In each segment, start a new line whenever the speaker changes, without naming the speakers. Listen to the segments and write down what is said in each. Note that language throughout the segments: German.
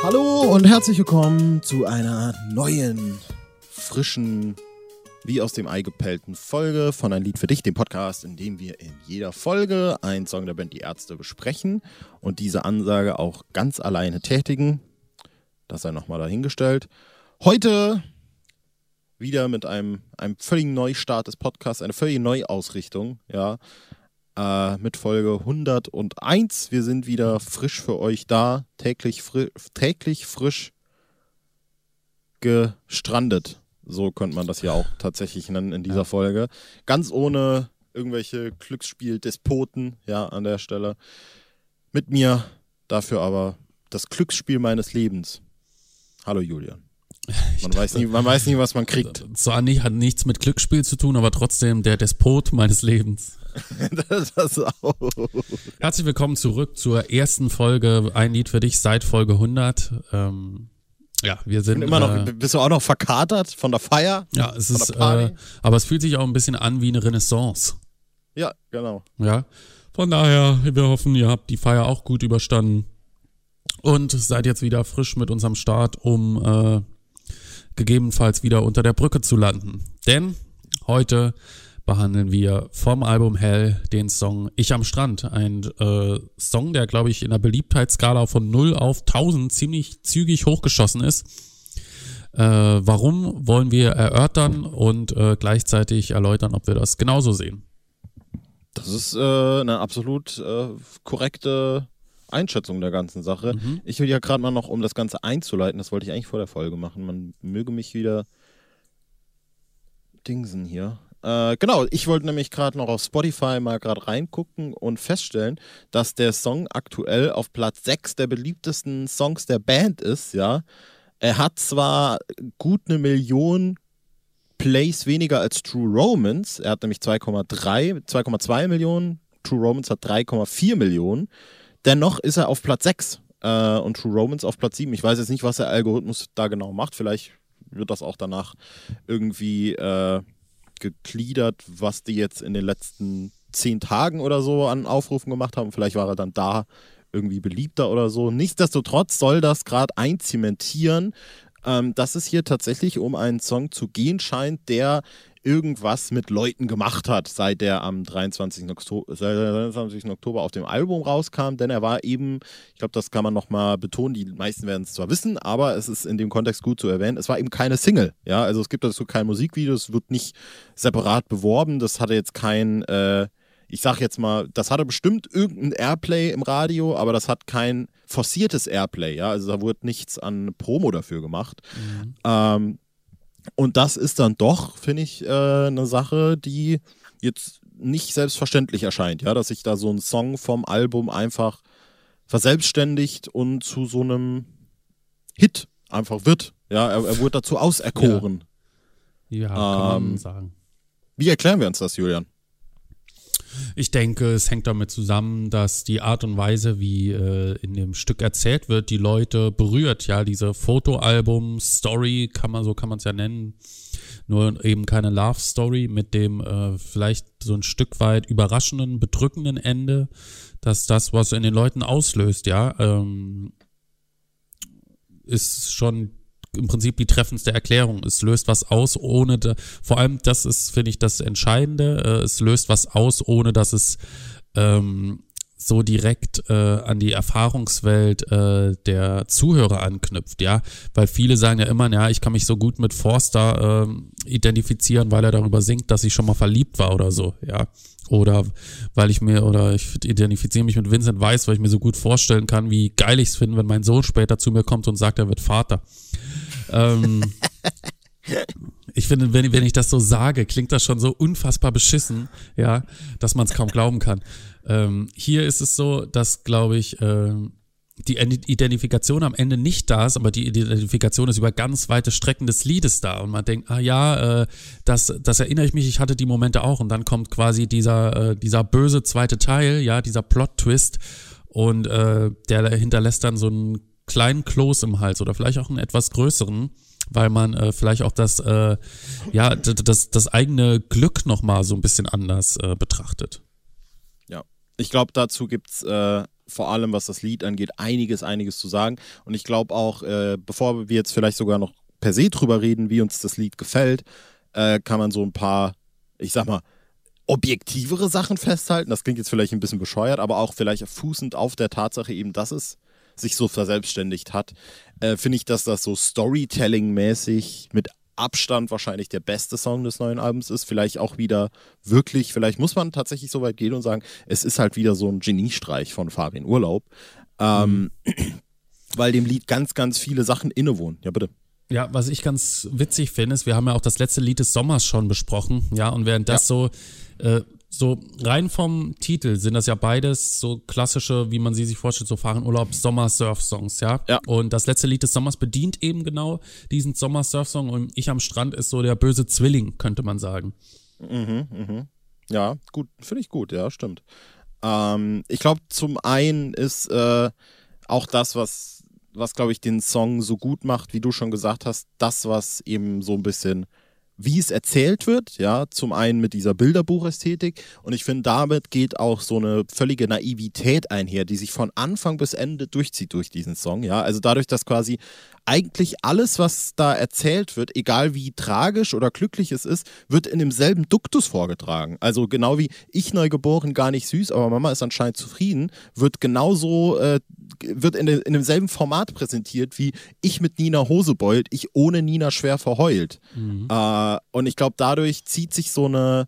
Hallo und herzlich willkommen zu einer neuen, frischen, wie aus dem Ei gepellten Folge von Ein Lied für dich, dem Podcast, in dem wir in jeder Folge einen Song der Band Die Ärzte besprechen und diese Ansage auch ganz alleine tätigen. Das sei nochmal dahingestellt. Heute wieder mit einem, einem völligen Neustart des Podcasts, eine völlige Neuausrichtung, ja, äh, mit Folge 101. Wir sind wieder frisch für euch da, täglich, fri täglich frisch gestrandet. So könnte man das ja auch tatsächlich nennen in dieser ja. Folge. Ganz ohne irgendwelche Glücksspiel-Despoten, ja, an der Stelle. Mit mir dafür aber das Glücksspiel meines Lebens. Hallo Julian. Man, weiß nie, man weiß nie, was man kriegt.
Zwar nicht, hat nichts mit Glücksspiel zu tun, aber trotzdem der Despot meines Lebens. das auch. Herzlich willkommen zurück zur ersten Folge Ein Lied für dich seit Folge 100. Ähm, ja, wir sind.
immer noch, äh, bist du auch noch verkatert von der Feier?
Ja, es ist, äh, aber es fühlt sich auch ein bisschen an wie eine Renaissance.
Ja, genau.
Ja, von daher, wir hoffen, ihr habt die Feier auch gut überstanden und seid jetzt wieder frisch mit unserem Start, um äh, gegebenenfalls wieder unter der Brücke zu landen. Denn heute behandeln wir vom Album Hell den Song Ich am Strand. Ein äh, Song, der, glaube ich, in der Beliebtheitsskala von 0 auf 1000 ziemlich zügig hochgeschossen ist. Äh, warum wollen wir erörtern und äh, gleichzeitig erläutern, ob wir das genauso sehen?
Das ist äh, eine absolut äh, korrekte Einschätzung der ganzen Sache. Mhm. Ich will ja gerade mal noch, um das Ganze einzuleiten, das wollte ich eigentlich vor der Folge machen. Man möge mich wieder dingsen hier. Äh, genau, ich wollte nämlich gerade noch auf Spotify mal gerade reingucken und feststellen, dass der Song aktuell auf Platz 6 der beliebtesten Songs der Band ist, ja. Er hat zwar gut eine Million Plays weniger als True Romance. Er hat nämlich 2,3, 2,2 Millionen. True Romance hat 3,4 Millionen. Dennoch ist er auf Platz 6 äh, und True Romance auf Platz 7. Ich weiß jetzt nicht, was der Algorithmus da genau macht. Vielleicht wird das auch danach irgendwie äh, gegliedert, was die jetzt in den letzten zehn Tagen oder so an Aufrufen gemacht haben. Vielleicht war er dann da irgendwie beliebter oder so. Nichtsdestotrotz soll das gerade einzementieren, ähm, dass es hier tatsächlich um einen Song zu gehen scheint, der irgendwas mit Leuten gemacht hat, seit er am 23. Oktober, 23. Oktober auf dem Album rauskam, denn er war eben, ich glaube, das kann man nochmal betonen, die meisten werden es zwar wissen, aber es ist in dem Kontext gut zu erwähnen, es war eben keine Single, ja, also es gibt dazu kein Musikvideo, es wird nicht separat beworben, das hatte jetzt kein, äh, ich sag jetzt mal, das hatte bestimmt irgendein Airplay im Radio, aber das hat kein forciertes Airplay, ja, also da wurde nichts an Promo dafür gemacht. Mhm. Ähm, und das ist dann doch, finde ich, äh, eine Sache, die jetzt nicht selbstverständlich erscheint, ja, dass sich da so ein Song vom Album einfach verselbstständigt und zu so einem Hit einfach wird. Ja, er, er wurde dazu auserkoren.
Ja, ja kann ähm, man sagen.
Wie erklären wir uns das, Julian?
Ich denke, es hängt damit zusammen, dass die Art und Weise, wie äh, in dem Stück erzählt wird, die Leute berührt. Ja, diese Fotoalbum-Story kann man, so kann man es ja nennen, nur eben keine Love Story mit dem äh, vielleicht so ein Stück weit überraschenden, bedrückenden Ende, dass das, was in den Leuten auslöst, ja, ähm, ist schon im Prinzip die treffendste Erklärung. Es löst was aus, ohne, da, vor allem das ist, finde ich, das Entscheidende. Äh, es löst was aus, ohne dass es ähm, so direkt äh, an die Erfahrungswelt äh, der Zuhörer anknüpft, ja, weil viele sagen ja immer, ja, ich kann mich so gut mit Forster äh, identifizieren, weil er darüber singt, dass ich schon mal verliebt war oder so, ja, oder weil ich mir oder ich identifiziere mich mit Vincent Weiss, weil ich mir so gut vorstellen kann, wie geil ich es finde, wenn mein Sohn später zu mir kommt und sagt, er wird Vater. ähm, ich finde, wenn, wenn ich das so sage, klingt das schon so unfassbar beschissen, ja, dass man es kaum glauben kann. Ähm, hier ist es so, dass, glaube ich, äh, die Identifikation am Ende nicht da ist, aber die Identifikation ist über ganz weite Strecken des Liedes da. Und man denkt, ah ja, äh, das, das erinnere ich mich, ich hatte die Momente auch. Und dann kommt quasi dieser, äh, dieser böse zweite Teil, ja, dieser Plot-Twist. Und äh, der hinterlässt dann so einen kleinen Kloß im Hals oder vielleicht auch einen etwas größeren weil man äh, vielleicht auch das, äh, ja, das, das eigene Glück nochmal so ein bisschen anders äh, betrachtet.
Ich glaube, dazu gibt es äh, vor allem was das Lied angeht, einiges, einiges zu sagen. Und ich glaube auch, äh, bevor wir jetzt vielleicht sogar noch per se drüber reden, wie uns das Lied gefällt, äh, kann man so ein paar, ich sag mal, objektivere Sachen festhalten. Das klingt jetzt vielleicht ein bisschen bescheuert, aber auch vielleicht fußend auf der Tatsache eben, dass es sich so verselbstständigt hat, äh, finde ich, dass das so Storytelling-mäßig mit Abstand wahrscheinlich der beste Song des neuen Albums ist. Vielleicht auch wieder wirklich, vielleicht muss man tatsächlich so weit gehen und sagen, es ist halt wieder so ein Geniestreich von Fabian Urlaub. Ähm, mhm. Weil dem Lied ganz, ganz viele Sachen innewohnen. Ja, bitte.
Ja, was ich ganz witzig finde, ist, wir haben ja auch das letzte Lied des Sommers schon besprochen, ja, und während das ja. so äh, so rein vom Titel sind das ja beides so klassische, wie man sie sich vorstellt, so Fahrenurlaub, Sommer-Surf-Songs, ja?
ja.
Und das letzte Lied des Sommers bedient eben genau diesen Sommer-Surf-Song und Ich am Strand ist so der böse Zwilling, könnte man sagen.
Mhm, mhm. Ja, gut, finde ich gut, ja, stimmt. Ähm, ich glaube, zum einen ist äh, auch das, was, was glaube ich, den Song so gut macht, wie du schon gesagt hast, das, was eben so ein bisschen wie es erzählt wird, ja, zum einen mit dieser Bilderbuchästhetik und ich finde, damit geht auch so eine völlige Naivität einher, die sich von Anfang bis Ende durchzieht durch diesen Song, ja, also dadurch, dass quasi eigentlich alles, was da erzählt wird, egal wie tragisch oder glücklich es ist, wird in demselben Duktus vorgetragen. Also genau wie ich neugeboren, gar nicht süß, aber Mama ist anscheinend zufrieden, wird genauso, äh, wird in, de, in demselben Format präsentiert wie ich mit Nina Hose beult, ich ohne Nina schwer verheult. Mhm. Äh, und ich glaube, dadurch zieht sich so eine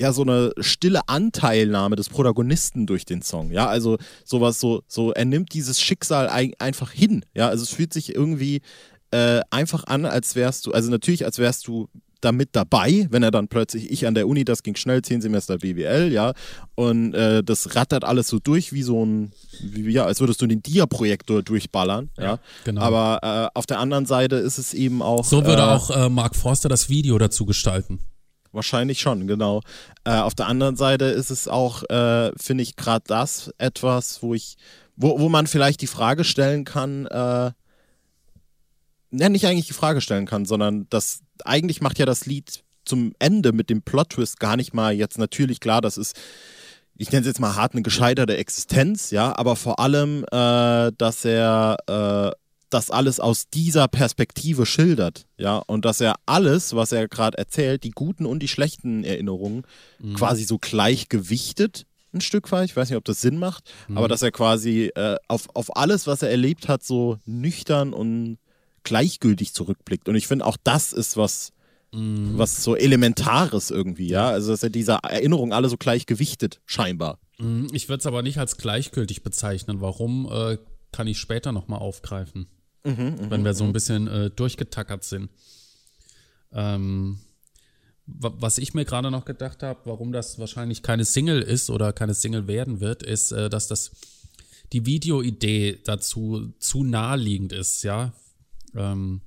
ja so eine stille Anteilnahme des Protagonisten durch den Song. Ja, also sowas so, so er nimmt dieses Schicksal ein, einfach hin. Ja, also es fühlt sich irgendwie äh, einfach an, als wärst du, also natürlich, als wärst du damit dabei, wenn er dann plötzlich, ich an der Uni, das ging schnell, zehn Semester BWL, ja, und äh, das rattert alles so durch wie so ein, wie, ja, als würdest du den Dia-Projektor durchballern, ja, ja.
genau.
Aber äh, auf der anderen Seite ist es eben auch.
So würde äh, auch äh, Mark Forster das Video dazu gestalten.
Wahrscheinlich schon, genau. Äh, auf der anderen Seite ist es auch, äh, finde ich, gerade das etwas, wo ich, wo, wo man vielleicht die Frage stellen kann, äh, ja, nicht eigentlich die Frage stellen kann, sondern das, eigentlich macht ja das Lied zum Ende mit dem Plot-Twist gar nicht mal jetzt natürlich klar, das ist, ich nenne es jetzt mal hart eine gescheiterte Existenz, ja, aber vor allem, äh, dass er äh, das alles aus dieser Perspektive schildert, ja, und dass er alles, was er gerade erzählt, die guten und die schlechten Erinnerungen, mhm. quasi so gleichgewichtet, ein Stück weit, ich weiß nicht, ob das Sinn macht, mhm. aber dass er quasi äh, auf, auf alles, was er erlebt hat, so nüchtern und gleichgültig zurückblickt. Und ich finde, auch das ist was, mhm. was so Elementares irgendwie, ja, also dass er diese Erinnerungen alle so gleichgewichtet, scheinbar.
Mhm. Ich würde es aber nicht als gleichgültig bezeichnen. Warum, äh, kann ich später nochmal aufgreifen. Mhm, mhm, wenn wir so ein mhm. bisschen äh, durchgetackert sind. Ähm, was ich mir gerade noch gedacht habe, warum das wahrscheinlich keine Single ist oder keine Single werden wird, ist, äh, dass das die Videoidee dazu zu naheliegend ist, ja. Ähm,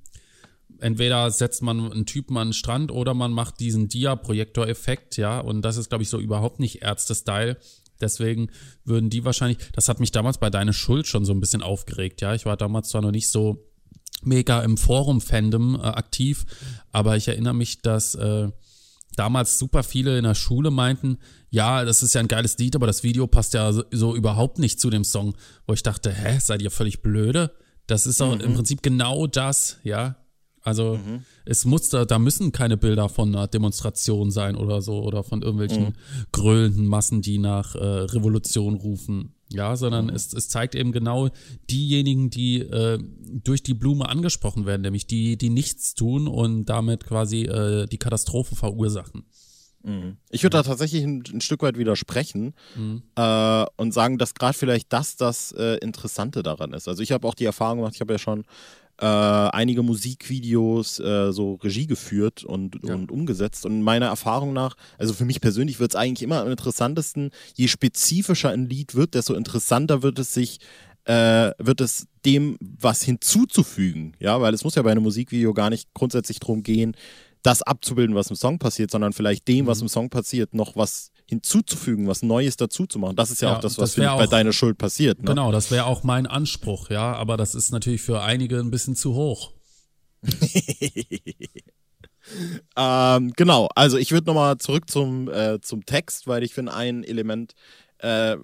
entweder setzt man einen Typen an den Strand oder man macht diesen Dia-Projektor-Effekt, ja, und das ist, glaube ich, so überhaupt nicht Ärzte-Style. Deswegen würden die wahrscheinlich, das hat mich damals bei Deine Schuld schon so ein bisschen aufgeregt, ja. Ich war damals zwar noch nicht so mega im Forum-Fandom äh, aktiv, aber ich erinnere mich, dass äh, damals super viele in der Schule meinten, ja, das ist ja ein geiles Lied, aber das Video passt ja so, so überhaupt nicht zu dem Song, wo ich dachte, hä, seid ihr völlig blöde? Das ist auch mhm. im Prinzip genau das, ja. Also mhm. es muss da, da müssen keine Bilder von einer Demonstration sein oder so oder von irgendwelchen mhm. gröhlenden Massen, die nach äh, Revolution rufen. Ja, sondern mhm. es, es zeigt eben genau diejenigen, die äh, durch die Blume angesprochen werden, nämlich die, die nichts tun und damit quasi äh, die Katastrophe verursachen.
Mhm. Ich würde da tatsächlich ein, ein, Stück weit widersprechen mhm. äh, und sagen, dass gerade vielleicht das das äh, Interessante daran ist. Also ich habe auch die Erfahrung gemacht, ich habe ja schon äh, einige Musikvideos äh, so Regie geführt und, ja. und umgesetzt. Und meiner Erfahrung nach, also für mich persönlich wird es eigentlich immer am interessantesten, je spezifischer ein Lied wird, desto interessanter wird es sich äh, wird es dem was hinzuzufügen, ja, weil es muss ja bei einem Musikvideo gar nicht grundsätzlich darum gehen, das abzubilden, was im Song passiert, sondern vielleicht dem, was mhm. im Song passiert, noch was hinzuzufügen, was Neues dazu zu machen. Das ist ja, ja auch das, was das auch, bei deiner Schuld passiert. Ne?
Genau, das wäre auch mein Anspruch, ja, aber das ist natürlich für einige ein bisschen zu hoch.
ähm, genau, also ich würde nochmal zurück zum, äh, zum Text, weil ich finde, ein Element äh,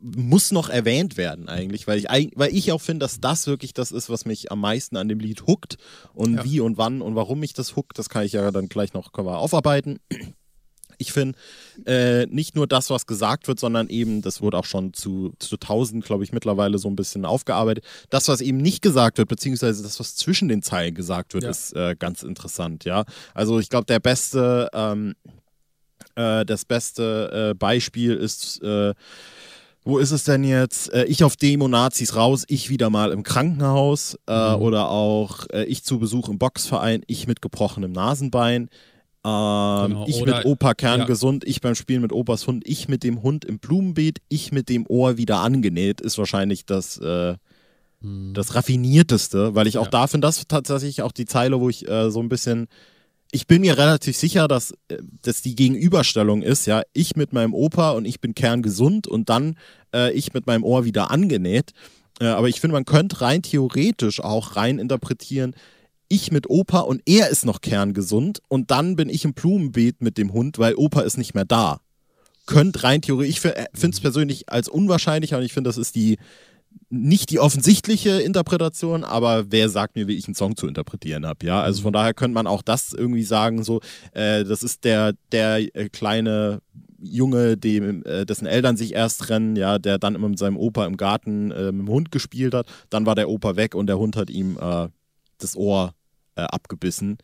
muss noch erwähnt werden eigentlich, weil ich, weil ich auch finde, dass das wirklich das ist, was mich am meisten an dem Lied huckt und ja. wie und wann und warum mich das huckt, das kann ich ja dann gleich noch aufarbeiten. Ich finde äh, nicht nur das, was gesagt wird, sondern eben, das wurde auch schon zu, zu 1000, glaube ich, mittlerweile so ein bisschen aufgearbeitet. Das, was eben nicht gesagt wird, beziehungsweise das, was zwischen den Zeilen gesagt wird, ja. ist äh, ganz interessant, ja. Also ich glaube, der beste, ähm, äh, das beste äh, Beispiel ist äh, wo ist es denn jetzt? Äh, ich auf Demo, Nazis raus, ich wieder mal im Krankenhaus äh, mhm. oder auch äh, ich zu Besuch im Boxverein, ich mit gebrochenem Nasenbein. Ähm, genau. Ich mit Opa kerngesund, ja. ich beim Spielen mit Opas Hund, ich mit dem Hund im Blumenbeet, ich mit dem Ohr wieder angenäht, ist wahrscheinlich das, äh, hm. das raffinierteste, weil ich auch ja. da finde, das tatsächlich auch die Zeile, wo ich äh, so ein bisschen, ich bin mir relativ sicher, dass äh, das die Gegenüberstellung ist, ja, ich mit meinem Opa und ich bin kerngesund und dann äh, ich mit meinem Ohr wieder angenäht. Äh, aber ich finde, man könnte rein theoretisch auch rein interpretieren, ich mit Opa und er ist noch kerngesund und dann bin ich im Blumenbeet mit dem Hund, weil Opa ist nicht mehr da. Könnt rein theoretisch, ich finde es persönlich als unwahrscheinlicher und ich finde, das ist die nicht die offensichtliche Interpretation, aber wer sagt mir, wie ich einen Song zu interpretieren habe, ja? Also von daher könnte man auch das irgendwie sagen, so, äh, das ist der, der äh, kleine Junge, dem, äh, dessen Eltern sich erst trennen, ja, der dann immer mit seinem Opa im Garten äh, mit dem Hund gespielt hat, dann war der Opa weg und der Hund hat ihm äh, das Ohr abgebissen.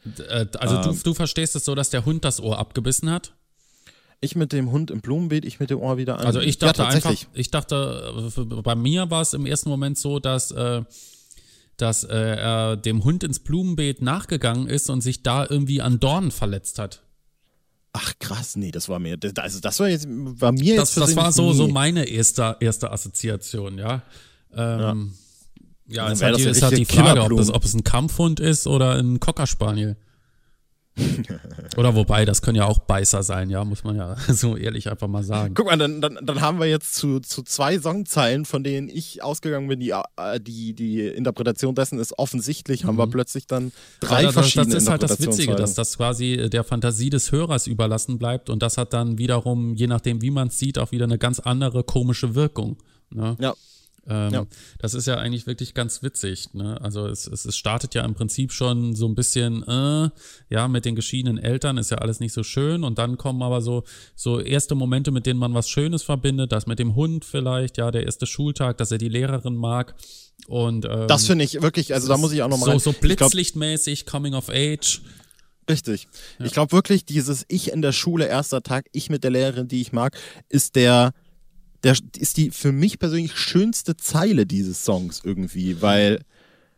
Also ähm, du, du verstehst es so, dass der Hund das Ohr abgebissen hat?
Ich mit dem Hund im Blumenbeet, ich mit dem Ohr wieder an.
Also ich dachte ja, einfach, ich dachte, bei mir war es im ersten Moment so, dass, äh, dass äh, er dem Hund ins Blumenbeet nachgegangen ist und sich da irgendwie an Dornen verletzt hat.
Ach krass, nee, das war mir, also das war jetzt, war mir
das, jetzt Das war so, so meine erste, erste Assoziation, ja. Ähm, ja. Ja, es halt, ist halt die Frage, ob es, ob es ein Kampfhund ist oder ein Cocker Spaniel. Oder wobei, das können ja auch Beißer sein, ja, muss man ja so ehrlich einfach mal sagen.
Guck mal, dann, dann, dann haben wir jetzt zu, zu zwei Songzeilen, von denen ich ausgegangen bin, die, äh, die, die Interpretation dessen ist offensichtlich, mhm. haben wir mhm. plötzlich dann drei das, verschiedene
Das ist halt das Witzige, dass das quasi der Fantasie des Hörers überlassen bleibt und das hat dann wiederum, je nachdem wie man es sieht, auch wieder eine ganz andere komische Wirkung. Ne? Ja. Ähm, ja. Das ist ja eigentlich wirklich ganz witzig. Ne? Also es, es, es startet ja im Prinzip schon so ein bisschen, äh, ja, mit den geschiedenen Eltern ist ja alles nicht so schön und dann kommen aber so, so erste Momente, mit denen man was Schönes verbindet, das mit dem Hund vielleicht, ja, der erste Schultag, dass er die Lehrerin mag. Und ähm,
das finde ich wirklich, also da muss ich auch nochmal.
So, so blitzlichtmäßig, Coming of Age.
Richtig. Ja. Ich glaube wirklich, dieses Ich in der Schule, erster Tag, ich mit der Lehrerin, die ich mag, ist der der ist die für mich persönlich schönste Zeile dieses Songs irgendwie, weil,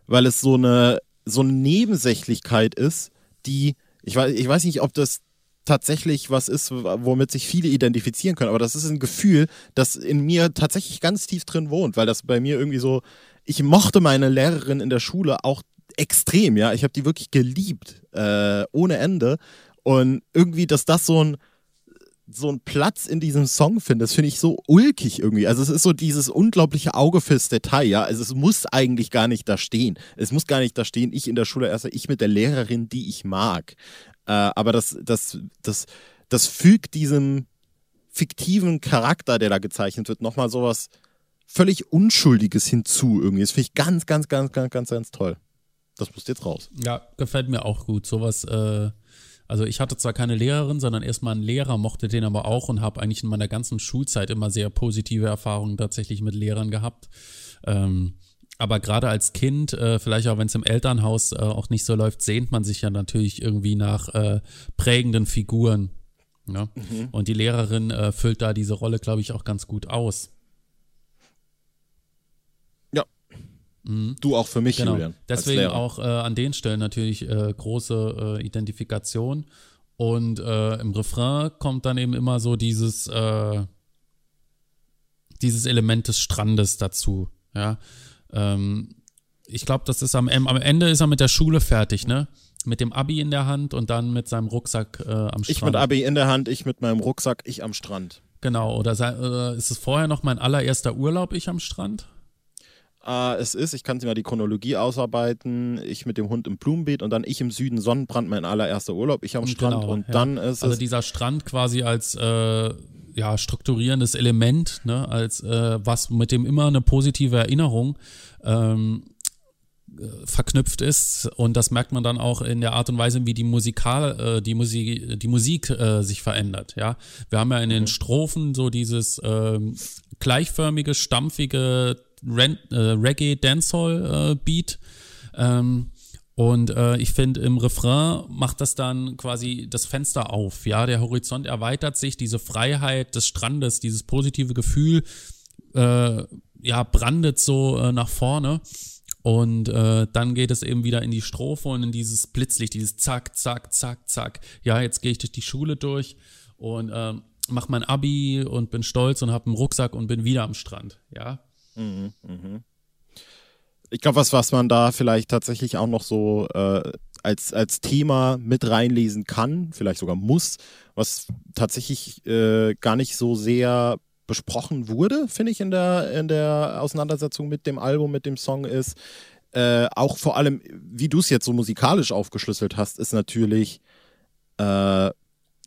weil es so eine, so eine Nebensächlichkeit ist, die, ich weiß, ich weiß nicht, ob das tatsächlich was ist, womit sich viele identifizieren können, aber das ist ein Gefühl, das in mir tatsächlich ganz tief drin wohnt, weil das bei mir irgendwie so, ich mochte meine Lehrerin in der Schule auch extrem, ja, ich habe die wirklich geliebt, äh, ohne Ende. Und irgendwie, dass das so ein so einen Platz in diesem Song finde, das finde ich so ulkig irgendwie. Also es ist so dieses unglaubliche Auge fürs Detail, ja. Also es muss eigentlich gar nicht da stehen. Es muss gar nicht da stehen, ich in der Schule erst, ich mit der Lehrerin, die ich mag. Äh, aber das, das, das, das fügt diesem fiktiven Charakter, der da gezeichnet wird, nochmal sowas völlig Unschuldiges hinzu irgendwie. Das finde ich ganz, ganz, ganz, ganz, ganz, ganz toll. Das muss jetzt raus.
Ja, gefällt mir auch gut. Sowas, äh also ich hatte zwar keine Lehrerin, sondern erstmal einen Lehrer, mochte den aber auch und habe eigentlich in meiner ganzen Schulzeit immer sehr positive Erfahrungen tatsächlich mit Lehrern gehabt. Ähm, aber gerade als Kind, äh, vielleicht auch wenn es im Elternhaus äh, auch nicht so läuft, sehnt man sich ja natürlich irgendwie nach äh, prägenden Figuren. Ne? Mhm. Und die Lehrerin äh, füllt da diese Rolle, glaube ich, auch ganz gut aus.
Mhm. Du auch für mich, genau. Julian.
Deswegen auch äh, an den Stellen natürlich äh, große äh, Identifikation. Und äh, im Refrain kommt dann eben immer so dieses, äh, dieses Element des Strandes dazu. Ja. Ähm, ich glaube, das ist am, am Ende ist er mit der Schule fertig, ne? Mit dem Abi in der Hand und dann mit seinem Rucksack äh, am Strand.
Ich mit Abi in der Hand, ich mit meinem Rucksack, ich am Strand.
Genau, oder sei, ist es vorher noch mein allererster Urlaub, ich am Strand?
Äh, es ist. Ich kann sie mal die Chronologie ausarbeiten. Ich mit dem Hund im Blumenbeet und dann ich im Süden Sonnenbrand, mein allererster Urlaub, ich am Strand genau, und ja. dann ist
Also dieser Strand quasi als äh, ja, strukturierendes Element, ne, als äh, was mit dem immer eine positive Erinnerung ähm, äh, verknüpft ist und das merkt man dann auch in der Art und Weise, wie die Musikal, äh, die Musik, die Musik äh, sich verändert. Ja, wir haben ja in den mhm. Strophen so dieses äh, gleichförmige, stampfige Äh, Reggae Dancehall äh, Beat. Ähm, und äh, ich finde, im Refrain macht das dann quasi das Fenster auf. Ja, der Horizont erweitert sich, diese Freiheit des Strandes, dieses positive Gefühl, äh, ja, brandet so äh, nach vorne. Und äh, dann geht es eben wieder in die Strophe und in dieses Blitzlicht, dieses Zack, Zack, Zack, Zack. Ja, jetzt gehe ich durch die Schule durch und äh, mach mein Abi und bin stolz und habe einen Rucksack und bin wieder am Strand. Ja. Mhm,
mh. Ich glaube, was, was man da vielleicht tatsächlich auch noch so äh, als, als Thema mit reinlesen kann, vielleicht sogar muss, was tatsächlich äh, gar nicht so sehr besprochen wurde, finde ich, in der, in der Auseinandersetzung mit dem Album, mit dem Song ist, äh, auch vor allem, wie du es jetzt so musikalisch aufgeschlüsselt hast, ist natürlich äh,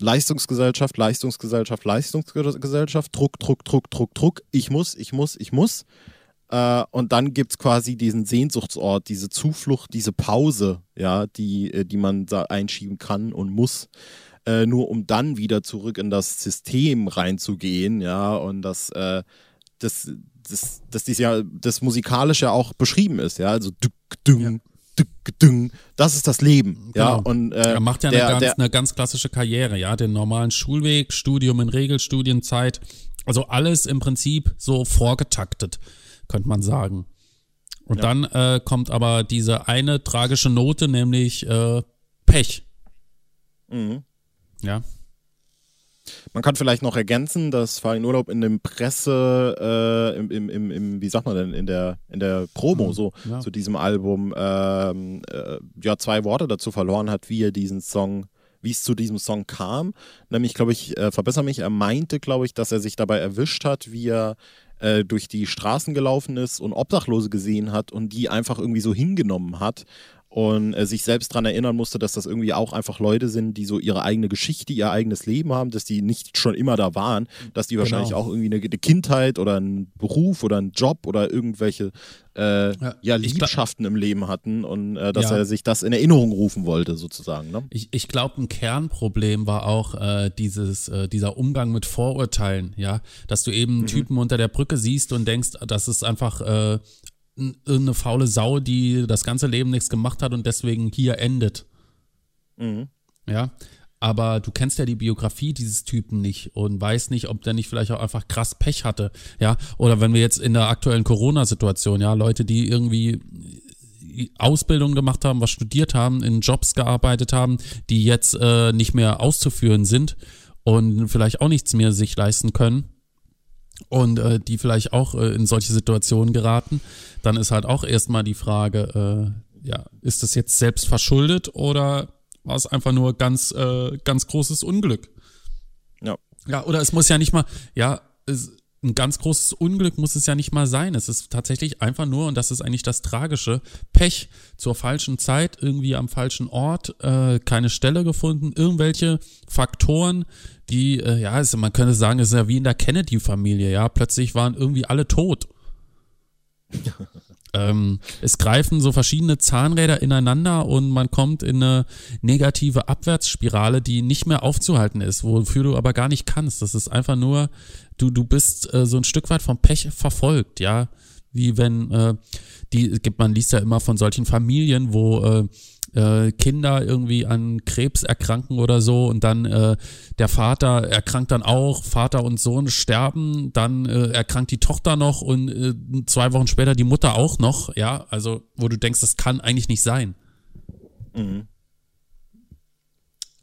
Leistungsgesellschaft, Leistungsgesellschaft, Leistungsgesellschaft, Druck, Druck, Druck, Druck, Druck, ich muss, ich muss, ich muss. Äh, und dann gibt es quasi diesen Sehnsuchtsort, diese Zuflucht, diese Pause, ja, die, äh, die man da einschieben kann und muss äh, nur um dann wieder zurück in das System reinzugehen, ja, und das, äh, das, das, dass dies ja das musikalische auch beschrieben ist, ja, also dück, düng, ja. Das ist das Leben, genau. ja. Und
äh, er macht ja der, eine, ganz, der, eine ganz klassische Karriere, ja, den normalen Schulweg, Studium in Regelstudienzeit, also alles im Prinzip so vorgetaktet, könnte man sagen. Und ja. dann äh, kommt aber diese eine tragische Note, nämlich äh, Pech. Mhm. Ja.
Man kann vielleicht noch ergänzen, dass Farin Urlaub in dem Presse, äh, im, im, im, im, wie sagt man denn, in der, in der Promo mhm, so ja. zu diesem Album ähm, äh, ja zwei Worte dazu verloren hat, wie er diesen Song, wie es zu diesem Song kam. Nämlich, glaube ich, äh, verbessere mich, er meinte, glaube ich, dass er sich dabei erwischt hat, wie er äh, durch die Straßen gelaufen ist und Obdachlose gesehen hat und die einfach irgendwie so hingenommen hat und äh, sich selbst daran erinnern musste, dass das irgendwie auch einfach Leute sind, die so ihre eigene Geschichte, ihr eigenes Leben haben, dass die nicht schon immer da waren, dass die wahrscheinlich genau. auch irgendwie eine, eine, Kindheit oder einen Beruf oder einen Job oder irgendwelche äh, ja, ja, Liebschaften im Leben hatten und äh, dass ja. er sich das in Erinnerung rufen wollte, sozusagen. Ne?
Ich, ich glaube, ein Kernproblem war auch äh, dieses, äh, dieser Umgang mit Vorurteilen, ja, dass du eben mhm. Typen unter der Brücke siehst und denkst, das ist einfach äh, irgendeine faule Sau, die das ganze Leben nichts gemacht hat und deswegen hier endet. Mhm. Ja. Aber du kennst ja die Biografie dieses Typen nicht und weißt nicht, ob der nicht vielleicht auch einfach krass Pech hatte. Ja. Oder wenn wir jetzt in der aktuellen Corona-Situation, ja, Leute, die irgendwie Ausbildung gemacht haben, was studiert haben, in Jobs gearbeitet haben, die jetzt äh, nicht mehr auszuführen sind und vielleicht auch nichts mehr sich leisten können und äh, die vielleicht auch äh, in solche Situationen geraten, dann ist halt auch erstmal die Frage, äh, ja, ist das jetzt selbst verschuldet oder war es einfach nur ganz, äh, ganz großes Unglück? Ja. Ja, oder es muss ja nicht mal, ja, es, ein ganz großes Unglück muss es ja nicht mal sein. Es ist tatsächlich einfach nur, und das ist eigentlich das Tragische, Pech zur falschen Zeit, irgendwie am falschen Ort, äh, keine Stelle gefunden, irgendwelche Faktoren, die, äh, ja, also man könnte sagen, es ist ja wie in der Kennedy-Familie, ja, plötzlich waren irgendwie alle tot. ähm, es greifen so verschiedene Zahnräder ineinander und man kommt in eine negative Abwärtsspirale, die nicht mehr aufzuhalten ist, wofür du aber gar nicht kannst. Das ist einfach nur, du, du bist äh, so ein Stück weit vom Pech verfolgt, ja. Wie wenn, äh, die, gibt man liest ja immer von solchen Familien, wo äh, äh, Kinder irgendwie an Krebs erkranken oder so und dann äh, der Vater erkrankt dann auch, Vater und Sohn sterben, dann äh, erkrankt die Tochter noch und äh, zwei Wochen später die Mutter auch noch, ja, also wo du denkst, das kann eigentlich nicht sein. Mhm.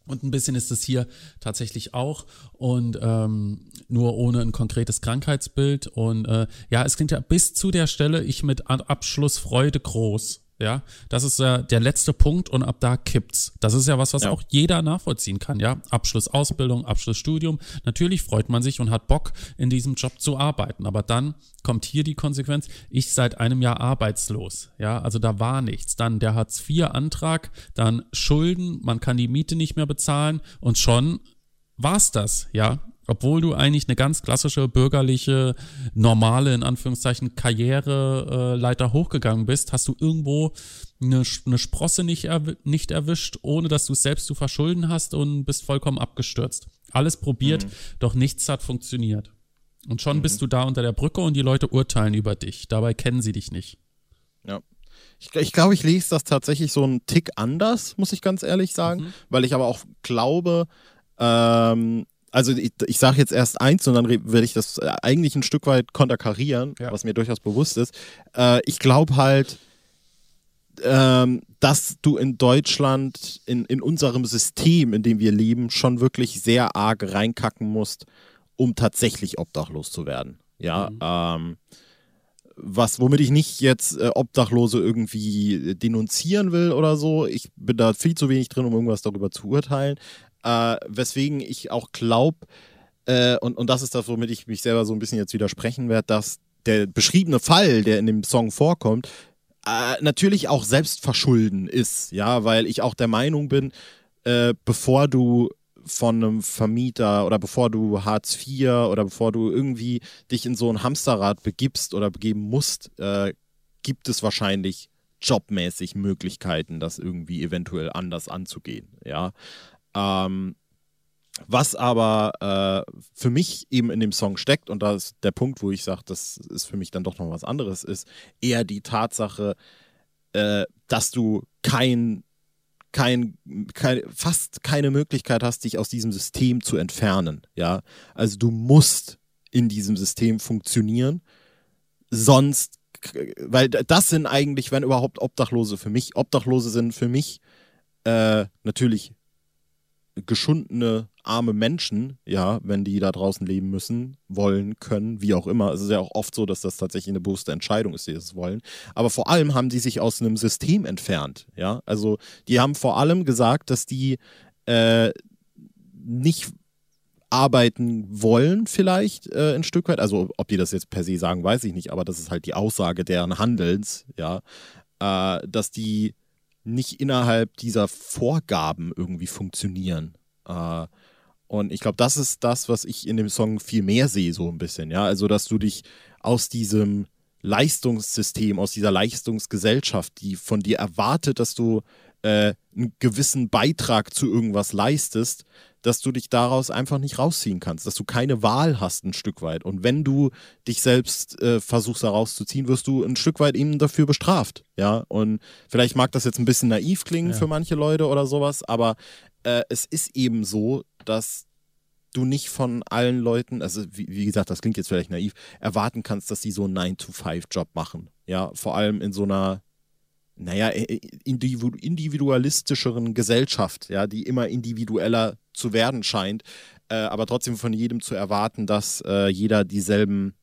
Und ein bisschen ist es hier tatsächlich auch und ähm, nur ohne ein konkretes Krankheitsbild. Und äh, ja, es klingt ja bis zu der Stelle ich mit Abschluss Freude groß. Ja, das ist ja der letzte Punkt und ab da kippt's. Das ist ja was, was ja. auch jeder nachvollziehen kann, ja. Abschluss Ausbildung, Abschluss Studium. Natürlich freut man sich und hat Bock, in diesem Job zu arbeiten. Aber dann kommt hier die Konsequenz, ich seit einem Jahr arbeitslos. Ja, also da war nichts. Dann der Hartz-IV-Antrag, dann Schulden, man kann die Miete nicht mehr bezahlen und schon war's das, ja Obwohl du eigentlich eine ganz klassische bürgerliche, normale, in Anführungszeichen, Karriereleiter hochgegangen bist, hast du irgendwo eine, eine Sprosse nicht, erw nicht erwischt, ohne dass du es selbst zu verschulden hast und bist vollkommen abgestürzt. Alles probiert, mhm. doch nichts hat funktioniert. Und schon mhm. bist du da unter der Brücke und die Leute urteilen über dich. Dabei kennen sie dich nicht.
Ja. Ich, ich glaube, ich lese das tatsächlich so einen Tick anders, muss ich ganz ehrlich sagen, mhm. weil ich aber auch glaube, ähm, also ich, ich sage jetzt erst eins und dann werde ich das äh, eigentlich ein Stück weit konterkarieren, ja. was mir durchaus bewusst ist. Äh, ich glaube halt, ähm, dass du in Deutschland, in, in unserem System, in dem wir leben, schon wirklich sehr arg reinkacken musst, um tatsächlich obdachlos zu werden. Ja, mhm. ähm, was, womit ich nicht jetzt äh, Obdachlose irgendwie denunzieren will oder so. Ich bin da viel zu wenig drin, um irgendwas darüber zu urteilen. Äh, weswegen ich auch glaube, äh, und, und das ist das, womit ich mich selber so ein bisschen jetzt widersprechen werde, dass der beschriebene Fall, der in dem Song vorkommt, äh, natürlich auch selbst verschulden ist. Ja, weil ich auch der Meinung bin, äh, bevor du von einem Vermieter oder bevor du Hartz IV oder bevor du irgendwie dich in so ein Hamsterrad begibst oder begeben musst, äh, gibt es wahrscheinlich jobmäßig Möglichkeiten, das irgendwie eventuell anders anzugehen. Ja. Ähm, was aber äh, für mich eben in dem Song steckt, und da ist der Punkt, wo ich sage, das ist für mich dann doch noch was anderes, ist eher die Tatsache, äh, dass du kein kein, kein, fast keine Möglichkeit hast, dich aus diesem System zu entfernen. Ja, also du musst in diesem System funktionieren, sonst, weil das sind eigentlich, wenn überhaupt Obdachlose für mich. Obdachlose sind für mich äh, natürlich geschundene, arme Menschen, ja, wenn die da draußen leben müssen, wollen, können, wie auch immer. Es ist ja auch oft so, dass das tatsächlich eine bewusste Entscheidung ist, die es wollen. Aber vor allem haben die sich aus einem System entfernt, ja. Also die haben vor allem gesagt, dass die äh, nicht arbeiten wollen, vielleicht äh, ein Stück weit. Also ob die das jetzt per se sagen, weiß ich nicht, aber das ist halt die Aussage deren Handelns, ja, äh, dass die nicht innerhalb dieser Vorgaben irgendwie funktionieren. Äh, und ich glaube, das ist das, was ich in dem Song viel mehr sehe, so ein bisschen, ja. Also, dass du dich aus diesem Leistungssystem, aus dieser Leistungsgesellschaft, die von dir erwartet, dass du äh, einen gewissen Beitrag zu irgendwas leistest, dass du dich daraus einfach nicht rausziehen kannst, dass du keine Wahl hast ein Stück weit. Und wenn du dich selbst äh, versuchst da rauszuziehen, wirst du ein Stück weit eben dafür bestraft. Ja, und vielleicht mag das jetzt ein bisschen naiv klingen ja. für manche Leute oder sowas, aber äh, es ist eben so, dass du nicht von allen Leuten, also wie, wie, gesagt, das klingt jetzt vielleicht naiv, erwarten kannst, dass sie so einen 9-to-5-Job machen. Ja, vor allem in so einer naja, individualistischeren Gesellschaft, ja, die immer individueller zu werden scheint, äh, aber trotzdem von jedem zu erwarten, dass äh, jeder dieselben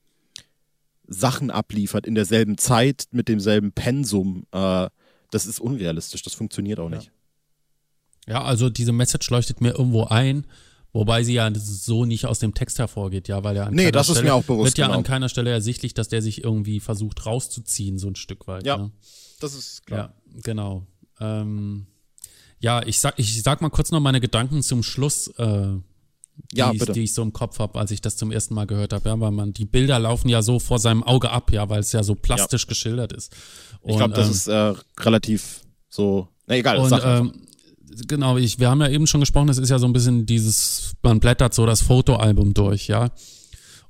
Sachen abliefert in derselben Zeit mit demselben Pensum, äh, das ist unrealistisch, das funktioniert auch nicht.
Ja. ja, also diese Message leuchtet mir irgendwo ein. Wobei sie ja so nicht aus dem Text hervorgeht, ja, weil ja
an nee, das Stelle, ist mir auch bewusst.
Wird ja genau. an keiner Stelle ersichtlich, dass der sich irgendwie versucht rauszuziehen, so ein Stück weit.
Ja,
ne?
Das ist klar.
Ja, genau. Ähm, ja, ich sag, ich sag mal kurz noch meine Gedanken zum Schluss, äh, die, ja, ich, die ich so im Kopf habe, als ich das zum ersten Mal gehört habe. Ja, weil man, die Bilder laufen ja so vor seinem Auge ab, ja, weil es ja so plastisch ja. geschildert ist.
Und, ich glaube, das ähm, ist äh, relativ so. Na egal,
und, ähm, genau, ich, wir haben ja eben schon gesprochen, es ist ja so ein bisschen dieses, man blättert so das Fotoalbum durch, ja.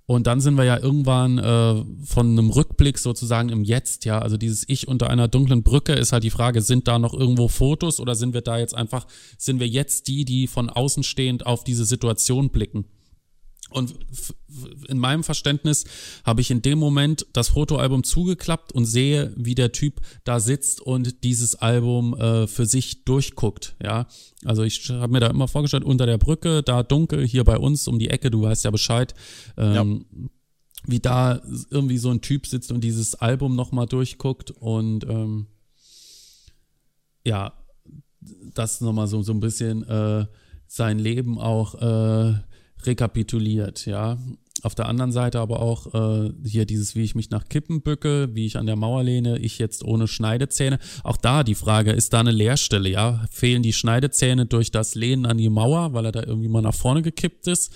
Und dann sind wir ja irgendwann äh, von einem Rückblick sozusagen im Jetzt, ja. Also dieses Ich unter einer dunklen Brücke ist halt die Frage, sind da noch irgendwo Fotos oder sind wir da jetzt einfach, sind wir jetzt die, die von außen stehend auf diese Situation blicken? Und in meinem Verständnis habe ich in dem Moment das Fotoalbum zugeklappt und sehe, wie der Typ da sitzt und dieses Album äh, für sich durchguckt. Ja, also ich habe mir da immer vorgestellt, unter der Brücke, da dunkel, hier bei uns um die Ecke, du weißt ja Bescheid. Ähm, ja. Wie da irgendwie so ein Typ sitzt und dieses Album nochmal durchguckt und ähm, ja, das nochmal so, so ein bisschen äh, sein Leben auch äh, rekapituliert, ja. Auf der anderen Seite aber auch äh, hier dieses, wie ich mich nach Kippen bücke, wie ich an der Mauer lehne, ich jetzt ohne Schneidezähne. Auch da die Frage, ist da eine Leerstelle, ja? Fehlen die Schneidezähne durch das Lehnen an die Mauer, weil er da irgendwie mal nach vorne gekippt ist?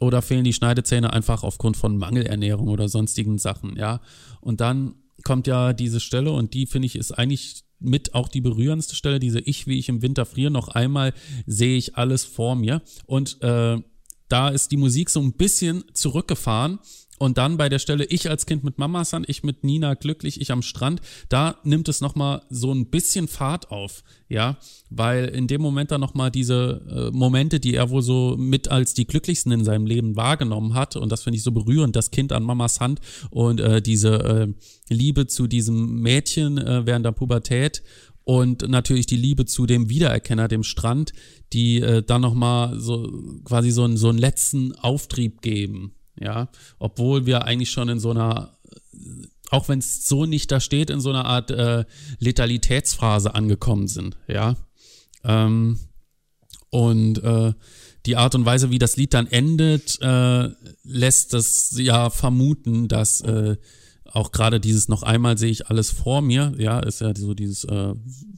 oder fehlen die Schneidezähne einfach aufgrund von Mangelernährung oder sonstigen Sachen, ja. Und dann kommt ja diese Stelle und die finde ich ist eigentlich mit auch die berührendste Stelle, diese Ich, wie ich im Winter friere, noch einmal sehe ich alles vor mir und äh, da ist die Musik so ein bisschen zurückgefahren. Und dann bei der Stelle ich als Kind mit Mama San, ich mit Nina glücklich, ich am Strand, da nimmt es nochmal so ein bisschen Fahrt auf, ja, weil in dem Moment dann nochmal diese äh, Momente, die er wohl so mit als die glücklichsten in seinem Leben wahrgenommen hat. Und das finde ich so berührend, das Kind an Mamas Hand und äh, diese äh, Liebe zu diesem Mädchen äh, während der Pubertät und natürlich die Liebe zu dem Wiedererkenner, dem Strand, die äh, dann nochmal so quasi so, einen so einen letzten Auftrieb geben, ja, obwohl wir eigentlich schon in so einer, auch wenn es so nicht da steht, in so einer Art äh, Letalitätsphase angekommen sind, ja. Ähm, und äh, die Art und Weise, wie das Lied dann endet, äh, lässt das ja vermuten, dass äh, auch gerade dieses noch einmal sehe ich alles vor mir, ja, ist ja so dieses äh,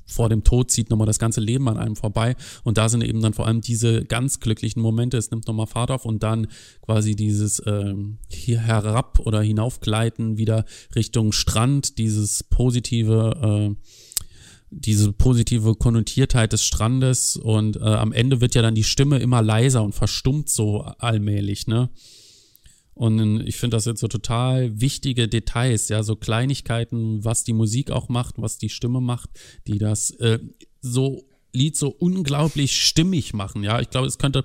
vor dem Tod zieht nochmal das ganze Leben an einem vorbei. Und da sind eben dann vor allem diese ganz glücklichen Momente, es nimmt nochmal Fahrt auf und dann quasi dieses äh, hier herab oder hinaufgleiten wieder Richtung Strand, dieses positive äh, diese positive Konnotiertheit des Strandes. Und äh, am Ende wird ja dann die Stimme immer leiser und verstummt so allmählich, ne? Und ich finde das jetzt so total wichtige Details, ja, so Kleinigkeiten, was die Musik auch macht, was die Stimme macht, die das äh, so Lied so unglaublich stimmig machen. Ja, ich glaube, es könnte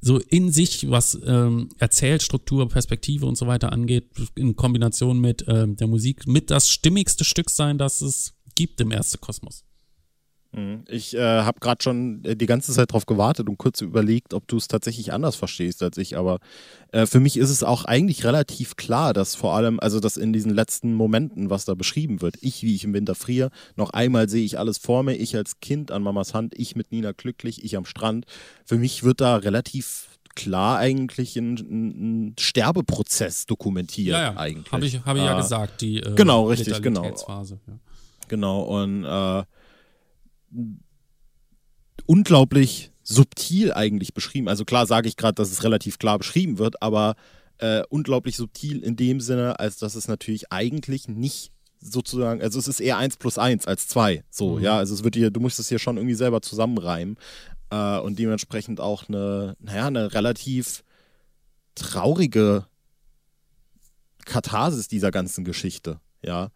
so in sich, was ähm, Erzählstruktur, Perspektive und so weiter angeht, in Kombination mit ähm, der Musik, mit das stimmigste Stück sein, das es gibt im Erste Kosmos.
Mhm. Ich äh, habe gerade schon äh, die ganze Zeit darauf gewartet und kurz überlegt, ob du es tatsächlich anders verstehst als ich. Aber äh, für mich ist es auch eigentlich relativ klar, dass vor allem, also dass in diesen letzten Momenten, was da beschrieben wird, ich, wie ich im Winter friere, noch einmal sehe ich alles vor mir, ich als Kind an Mamas Hand, ich mit Nina glücklich, ich am Strand. Für mich wird da relativ klar eigentlich ein, ein Sterbeprozess dokumentiert. Ja, ja. eigentlich.
Habe ich, hab ich ja äh, gesagt, die
äh, genau, richtig, genau. Ja. Genau, und äh, unglaublich subtil eigentlich beschrieben. Also klar sage ich gerade, dass es relativ klar beschrieben wird, aber äh, unglaublich subtil in dem Sinne, als dass es natürlich eigentlich nicht sozusagen, also es ist eher 1 plus 1 als 2. So, mhm. ja, also es wird hier, du musst es hier schon irgendwie selber zusammenreimen. Äh, und dementsprechend auch eine, naja, eine relativ traurige Katharsis dieser ganzen Geschichte, ja.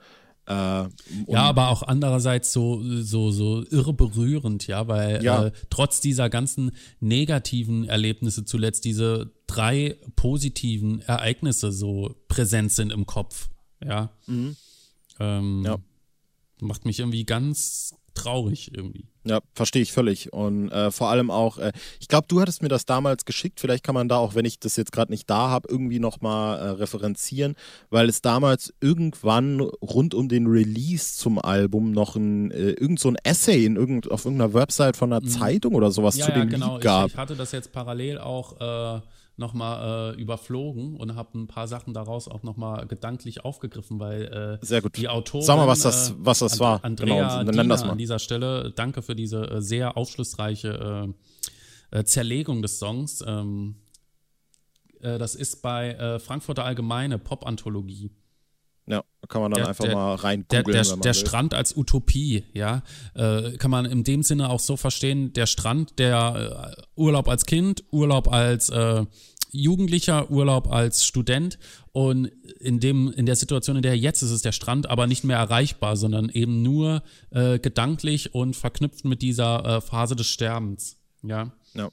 Äh, ja, aber auch andererseits so, so, so irre berührend, ja, weil ja. Äh, trotz dieser ganzen negativen Erlebnisse zuletzt diese drei positiven Ereignisse so präsent sind im Kopf, ja. Mhm. Ähm, ja. Macht mich irgendwie ganz traurig irgendwie.
Ja, verstehe ich völlig. Und äh, vor allem auch, äh, ich glaube, du hattest mir das damals geschickt. Vielleicht kann man da auch, wenn ich das jetzt gerade nicht da habe, irgendwie nochmal äh, referenzieren, weil es damals irgendwann rund um den Release zum Album noch ein, äh, irgend so ein Essay in irgend, auf irgendeiner Website von einer mhm. Zeitung oder sowas
ja,
zu
ja,
dem
genau.
Lied gab.
Ich, ich hatte das jetzt parallel auch äh, nochmal äh, überflogen und habe ein paar Sachen daraus auch nochmal gedanklich aufgegriffen, weil
äh, Sehr gut.
die Autorin,
Sag mal, was das, äh, was das war.
Andrea genau, nenn das mal. an dieser Stelle, danke für diese äh, sehr aufschlussreiche äh, äh, Zerlegung des Songs. Ähm, äh, das ist bei Frankfurter Allgemeine Pop-Anthologie.
Ja, kann man dann der, einfach
der,
mal rein
Der, der, der Strand als Utopie, ja, äh, kann man in dem Sinne auch so verstehen, der Strand, der äh, Urlaub als Kind, Urlaub als äh, Jugendlicher, Urlaub als Student und in dem in der Situation, in der jetzt ist, ist der Strand aber nicht mehr erreichbar, sondern eben nur äh, gedanklich und verknüpft mit dieser äh, Phase des Sterbens, ja.
Ja.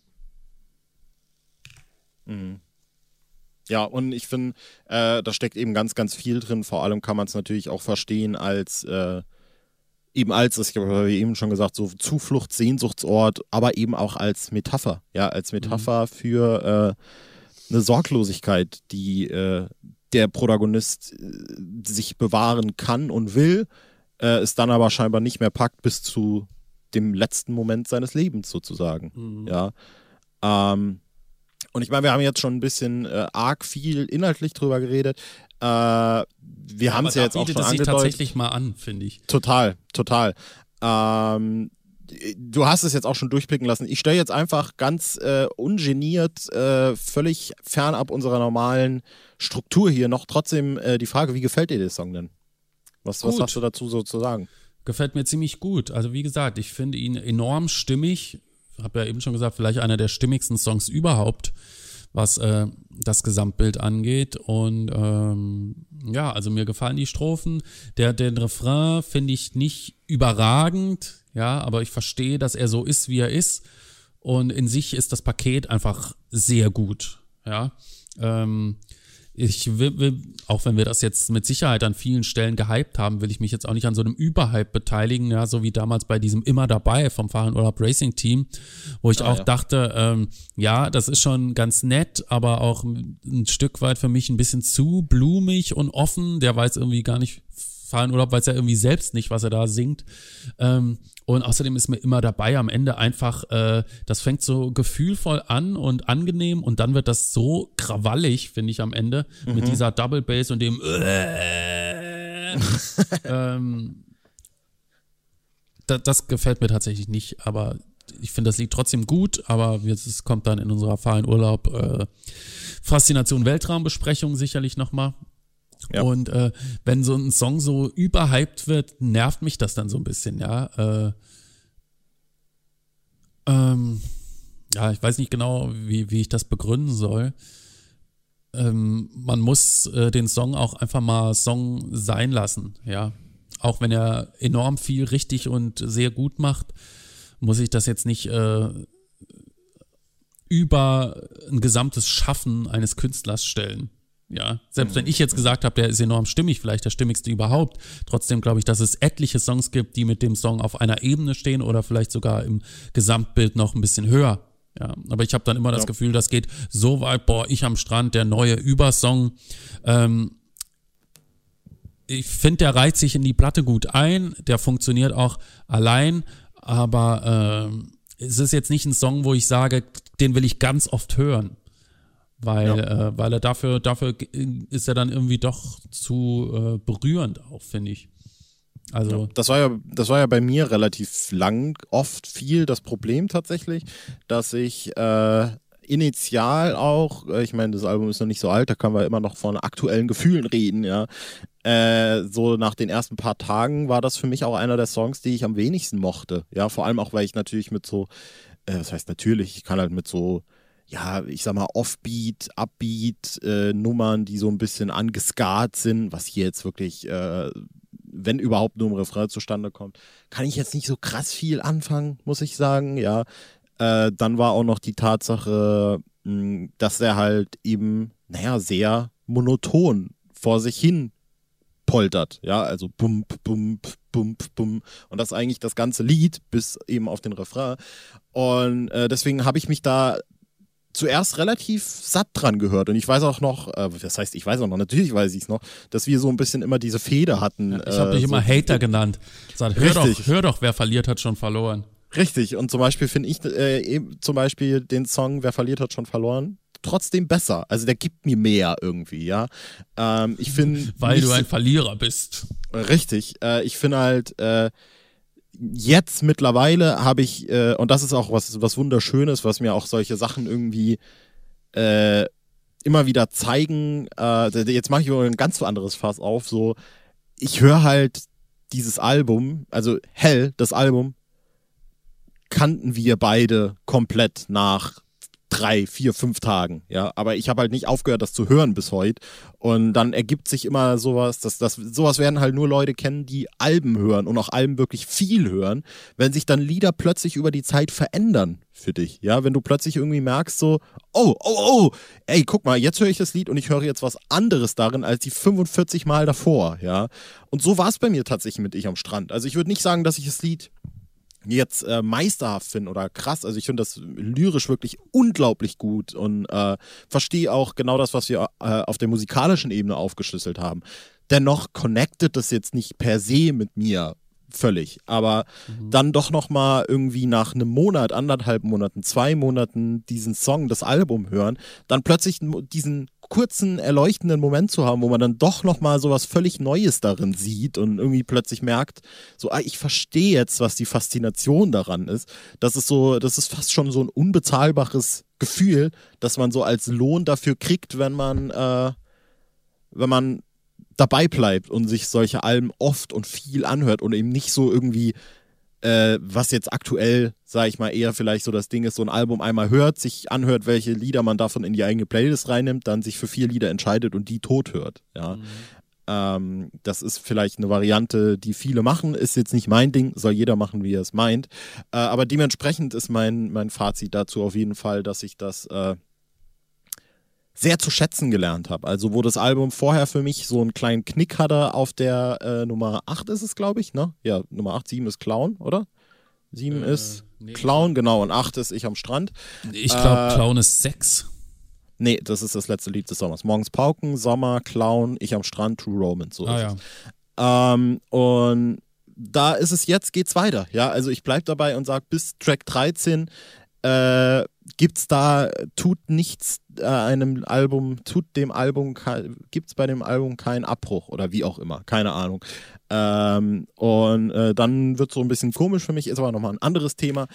Mhm. Ja, und ich finde, äh, da steckt eben ganz, ganz viel drin. Vor allem kann man es natürlich auch verstehen als äh, eben als, das habe ich eben schon gesagt, so Zuflucht, Sehnsuchtsort, aber eben auch als Metapher. Ja, als Metapher mhm. für äh, eine Sorglosigkeit, die äh, der Protagonist äh, sich bewahren kann und will, äh, es dann aber scheinbar nicht mehr packt bis zu dem letzten Moment seines Lebens sozusagen. Mhm. Ja. Ähm, und ich meine, wir haben jetzt schon ein bisschen äh, arg viel inhaltlich drüber geredet. Äh, wir ja, haben es ja jetzt auch schon angedeutet.
tatsächlich mal an, finde ich.
Total, total. Ähm, du hast es jetzt auch schon durchblicken lassen. Ich stelle jetzt einfach ganz äh, ungeniert, äh, völlig fernab unserer normalen Struktur hier noch trotzdem äh, die Frage, wie gefällt dir der Song denn? Was, was hast du dazu so zu sagen?
Gefällt mir ziemlich gut. Also wie gesagt, ich finde ihn enorm stimmig. Habe ja eben schon gesagt, vielleicht einer der stimmigsten Songs überhaupt, was äh, das Gesamtbild angeht. Und ähm, ja, also mir gefallen die Strophen. Der, den Refrain finde ich nicht überragend, ja, aber ich verstehe, dass er so ist, wie er ist. Und in sich ist das Paket einfach sehr gut, ja. Ähm, ich will, will, auch wenn wir das jetzt mit Sicherheit an vielen Stellen gehypt haben, will ich mich jetzt auch nicht an so einem Überhype beteiligen, ja, so wie damals bei diesem immer dabei vom Fahrenurlaub Racing Team, wo ich ah, auch ja. dachte, ähm, ja, das ist schon ganz nett, aber auch ein Stück weit für mich ein bisschen zu blumig und offen. Der weiß irgendwie gar nicht, Fahrenurlaub weiß ja irgendwie selbst nicht, was er da singt. Ähm, und außerdem ist mir immer dabei am Ende einfach, äh, das fängt so gefühlvoll an und angenehm und dann wird das so krawallig, finde ich am Ende, mhm. mit dieser Double Bass und dem äh, ähm, da, das gefällt mir tatsächlich nicht, aber ich finde das Lied trotzdem gut, aber es kommt dann in unserer Fahren Urlaub äh, Faszination Weltraumbesprechung sicherlich nochmal. Ja. Und äh, wenn so ein Song so überhyped wird, nervt mich das dann so ein bisschen, ja. Äh, ähm, ja, ich weiß nicht genau, wie, wie ich das begründen soll. Ähm, man muss äh, den Song auch einfach mal Song sein lassen, ja. Auch wenn er enorm viel richtig und sehr gut macht, muss ich das jetzt nicht äh, über ein gesamtes Schaffen eines Künstlers stellen. Ja, selbst wenn ich jetzt gesagt habe, der ist enorm stimmig, vielleicht der stimmigste überhaupt, trotzdem glaube ich, dass es etliche Songs gibt, die mit dem Song auf einer Ebene stehen oder vielleicht sogar im Gesamtbild noch ein bisschen höher. Ja, aber ich habe dann immer ja. das Gefühl, das geht so weit, boah, ich am Strand, der neue Übersong. Ähm, ich finde, der reiht sich in die Platte gut ein, der funktioniert auch allein, aber äh, es ist jetzt nicht ein Song, wo ich sage, den will ich ganz oft hören weil, ja. äh, weil er dafür, dafür ist er dann irgendwie doch zu äh, berührend auch, finde ich. Also
ja, das war ja, das war ja bei mir relativ lang, oft viel das Problem tatsächlich, dass ich äh, initial auch, äh, ich meine, das Album ist noch nicht so alt, da können wir immer noch von aktuellen Gefühlen reden, ja. Äh, so nach den ersten paar Tagen war das für mich auch einer der Songs, die ich am wenigsten mochte. Ja, vor allem auch, weil ich natürlich mit so, äh, das heißt natürlich, ich kann halt mit so ja, ich sag mal, Offbeat, Upbeat äh, Nummern, die so ein bisschen angeskat sind, was hier jetzt wirklich, äh, wenn überhaupt nur im Refrain zustande kommt, kann ich jetzt nicht so krass viel anfangen, muss ich sagen, ja. Äh, dann war auch noch die Tatsache, mh, dass er halt eben, naja, sehr monoton vor sich hin poltert, ja, also bump, bump, bump, bump und das eigentlich das ganze Lied bis eben auf den Refrain und äh, deswegen habe ich mich da zuerst relativ satt dran gehört. Und ich weiß auch noch, äh, das heißt, ich weiß auch noch, natürlich weiß ich es noch, dass wir so ein bisschen immer diese Fehde hatten.
Ja, ich habe äh, dich so immer Hater genannt. Sag, hör, doch, hör doch, wer verliert hat schon verloren.
Richtig, und zum Beispiel finde ich äh, eben zum Beispiel den Song Wer verliert hat schon verloren trotzdem besser. Also der gibt mir mehr irgendwie, ja. Ähm, ich finde.
Weil du ein Verlierer bist.
Richtig. Äh, ich finde halt, äh, jetzt mittlerweile habe ich, äh, und das ist auch was, was Wunderschönes, was mir auch solche Sachen irgendwie äh, immer wieder zeigen. Äh, jetzt mache ich ein ganz anderes Fass auf. So, ich höre halt dieses Album, also Hell, das Album, kannten wir beide komplett nach drei, vier, fünf Tagen, ja. Aber ich habe halt nicht aufgehört, das zu hören bis heute. Und dann ergibt sich immer sowas, dass das sowas werden halt nur Leute kennen, die Alben hören und auch Alben wirklich viel hören, wenn sich dann Lieder plötzlich über die Zeit verändern für dich, ja. Wenn du plötzlich irgendwie merkst so, oh, oh, oh, ey, guck mal, jetzt höre ich das Lied und ich höre jetzt was anderes darin als die 45 Mal davor, ja. Und so war es bei mir tatsächlich mit Ich am Strand. Also ich würde nicht sagen, dass ich das Lied jetzt äh, meisterhaft finde oder krass. Also ich finde das lyrisch wirklich unglaublich gut und äh, verstehe auch genau das, was wir äh, auf der musikalischen Ebene aufgeschlüsselt haben. Dennoch connectet das jetzt nicht per se mit mir, völlig. Aber mhm. dann doch noch mal irgendwie nach einem Monat, anderthalb Monaten, zwei Monaten diesen Song, das Album hören, dann plötzlich diesen kurzen erleuchtenden Moment zu haben, wo man dann doch noch mal so was völlig Neues darin sieht und irgendwie plötzlich merkt, so ah, ich verstehe jetzt, was die Faszination daran ist. Das ist so, das ist fast schon so ein unbezahlbares Gefühl, dass man so als Lohn dafür kriegt, wenn man äh, wenn man dabei bleibt und sich solche Alben oft und viel anhört und eben nicht so irgendwie, äh, was jetzt aktuell, sage ich mal, eher vielleicht so das Ding ist, so ein Album einmal hört, sich anhört, welche Lieder man davon in die eigene Playlist reinnimmt, dann sich für vier Lieder entscheidet und die tot hört. Ja. Mhm. Ähm, das ist vielleicht eine Variante, die viele machen, ist jetzt nicht mein Ding, soll jeder machen, wie er es meint. Äh, aber dementsprechend ist mein, mein Fazit dazu auf jeden Fall, dass ich das äh, sehr zu schätzen gelernt habe. Also wo das Album vorher für mich so einen kleinen Knick hatte auf der äh, Nummer 8 ist es, glaube ich, ne? Ja, Nummer 8, 7 ist Clown, oder? 7 äh, ist nee, Clown, genau, und 8 ist Ich am Strand.
Ich glaube, äh, Clown ist 6.
Nee, das ist das letzte Lied des Sommers. Morgens Pauken, Sommer, Clown, Ich am Strand, True Romance. So ah, ist ja. es. Ähm, und da ist es jetzt, geht's weiter. Ja, also ich bleibe dabei und sage, bis Track 13 äh, gibt's da, tut nichts äh, einem Album, tut dem Album, gibt's bei dem Album keinen Abbruch oder wie auch immer, keine Ahnung. Ähm, und äh, dann wird so ein bisschen komisch für mich, ist aber nochmal ein anderes Thema.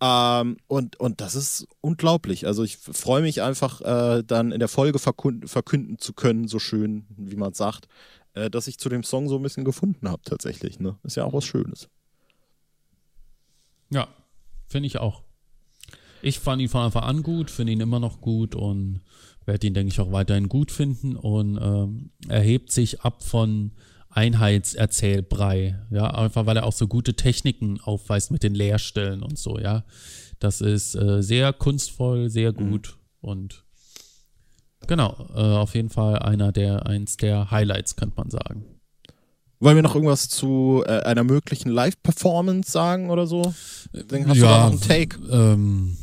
Ähm, und, und das ist unglaublich. Also ich freue mich einfach, äh, dann in der Folge verkünden, verkünden zu können, so schön, wie man sagt, äh, dass ich zu dem Song so ein bisschen gefunden habe tatsächlich. Ne? Ist ja auch was Schönes.
Ja, finde ich auch. Ich fand ihn von Anfang an gut, finde ihn immer noch gut und werde ihn, denke ich, auch weiterhin gut finden und ähm, erhebt sich ab von Einheitserzählbrei, ja, einfach weil er auch so gute Techniken aufweist mit den Leerstellen und so, ja. Das ist äh, sehr kunstvoll, sehr mhm. gut mhm. und genau, äh, auf jeden Fall einer der, eins der Highlights, könnte man sagen.
Wollen wir noch irgendwas zu äh, einer möglichen Live-Performance sagen oder so?
Dann hast ja, du noch einen Take? Ähm,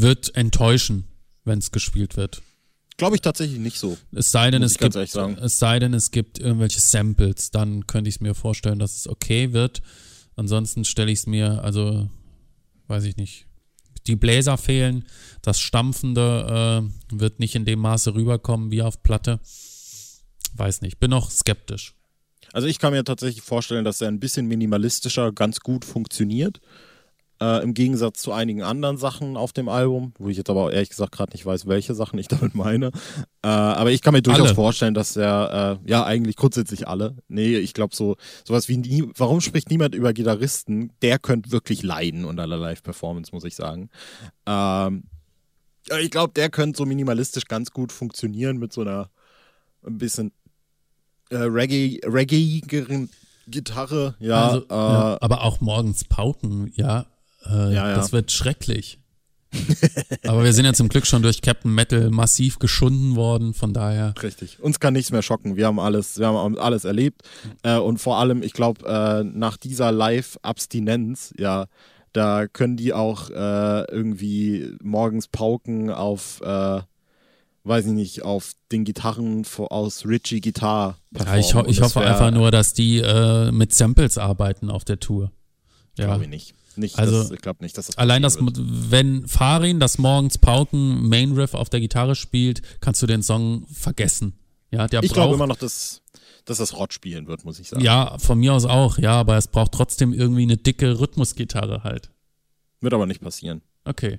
wird enttäuschen, wenn es gespielt wird.
Glaube ich tatsächlich nicht so.
Es sei denn, es gibt, es sei denn, es gibt irgendwelche Samples, dann könnte ich es mir vorstellen, dass es okay wird. Ansonsten stelle ich es mir, also, weiß ich nicht. Die Bläser fehlen, das Stampfende äh, wird nicht in dem Maße rüberkommen wie auf Platte. Weiß nicht, bin noch skeptisch.
Also ich kann mir tatsächlich vorstellen, dass er ein bisschen minimalistischer ganz gut funktioniert. Äh, Im Gegensatz zu einigen anderen Sachen auf dem Album, wo ich jetzt aber ehrlich gesagt gerade nicht weiß, welche Sachen ich damit meine. Äh, aber ich kann mir durchaus alle. vorstellen, dass er, äh, ja, eigentlich grundsätzlich alle. Nee, ich glaube so, sowas wie nie, warum spricht niemand über Gitarristen? Der könnte wirklich leiden unter der Live-Performance, muss ich sagen. Ähm, ich glaube, der könnte so minimalistisch ganz gut funktionieren mit so einer ein bisschen äh, Reggae, Reggae Gitarre, ja, also, äh, ja,
Aber auch morgens Pauken, ja, äh, ja, ja. Das wird schrecklich. Aber wir sind ja zum Glück schon durch Captain Metal massiv geschunden worden, von daher.
Richtig. Uns kann nichts mehr schocken. Wir haben alles, wir haben alles erlebt. Äh, und vor allem, ich glaube, äh, nach dieser Live-Abstinenz, ja, da können die auch äh, irgendwie morgens pauken auf, äh, weiß ich nicht, auf den Gitarren aus Richie Guitar.
Ja, ich, ho ich hoffe einfach nur, dass die äh, mit Samples arbeiten auf der Tour.
Ja. Glaube ich nicht. Nicht,
also, das, ich glaube nicht, dass das Allein das, wird. wenn Farin das morgens Pauken Main Riff auf der Gitarre spielt, kannst du den Song vergessen. Ja, der
ich glaube immer noch, dass, dass das Rod spielen wird, muss ich sagen.
Ja, von mir aus auch, ja, aber es braucht trotzdem irgendwie eine dicke Rhythmusgitarre halt.
Wird aber nicht passieren.
Okay.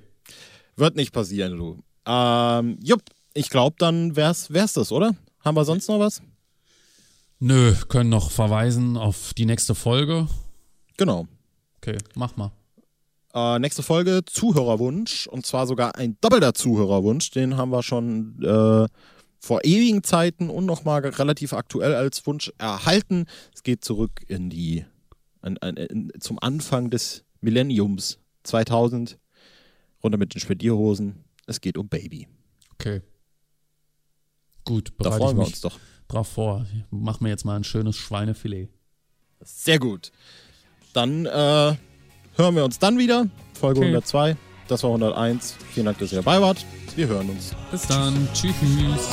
Wird nicht passieren, du. Ähm, jupp, ich glaube, dann wär's, wär's das, oder? Haben wir sonst noch was?
Nö, können noch verweisen auf die nächste Folge.
Genau.
Okay, mach mal.
Äh, nächste Folge Zuhörerwunsch und zwar sogar ein doppelter Zuhörerwunsch. Den haben wir schon äh, vor ewigen Zeiten und nochmal relativ aktuell als Wunsch erhalten. Es geht zurück in die in, in, in, zum Anfang des Millenniums 2000 runter mit den Spedierhosen. Es geht um Baby.
Okay. Gut,
da freuen wir uns doch
drauf vor. Mach mir jetzt mal ein schönes Schweinefilet.
Sehr gut dann äh, hören wir uns dann wieder. Folge okay. 102. Das war 101. Vielen Dank, dass ihr dabei wart. Wir hören uns.
Bis dann. Tschüss. Tschüss.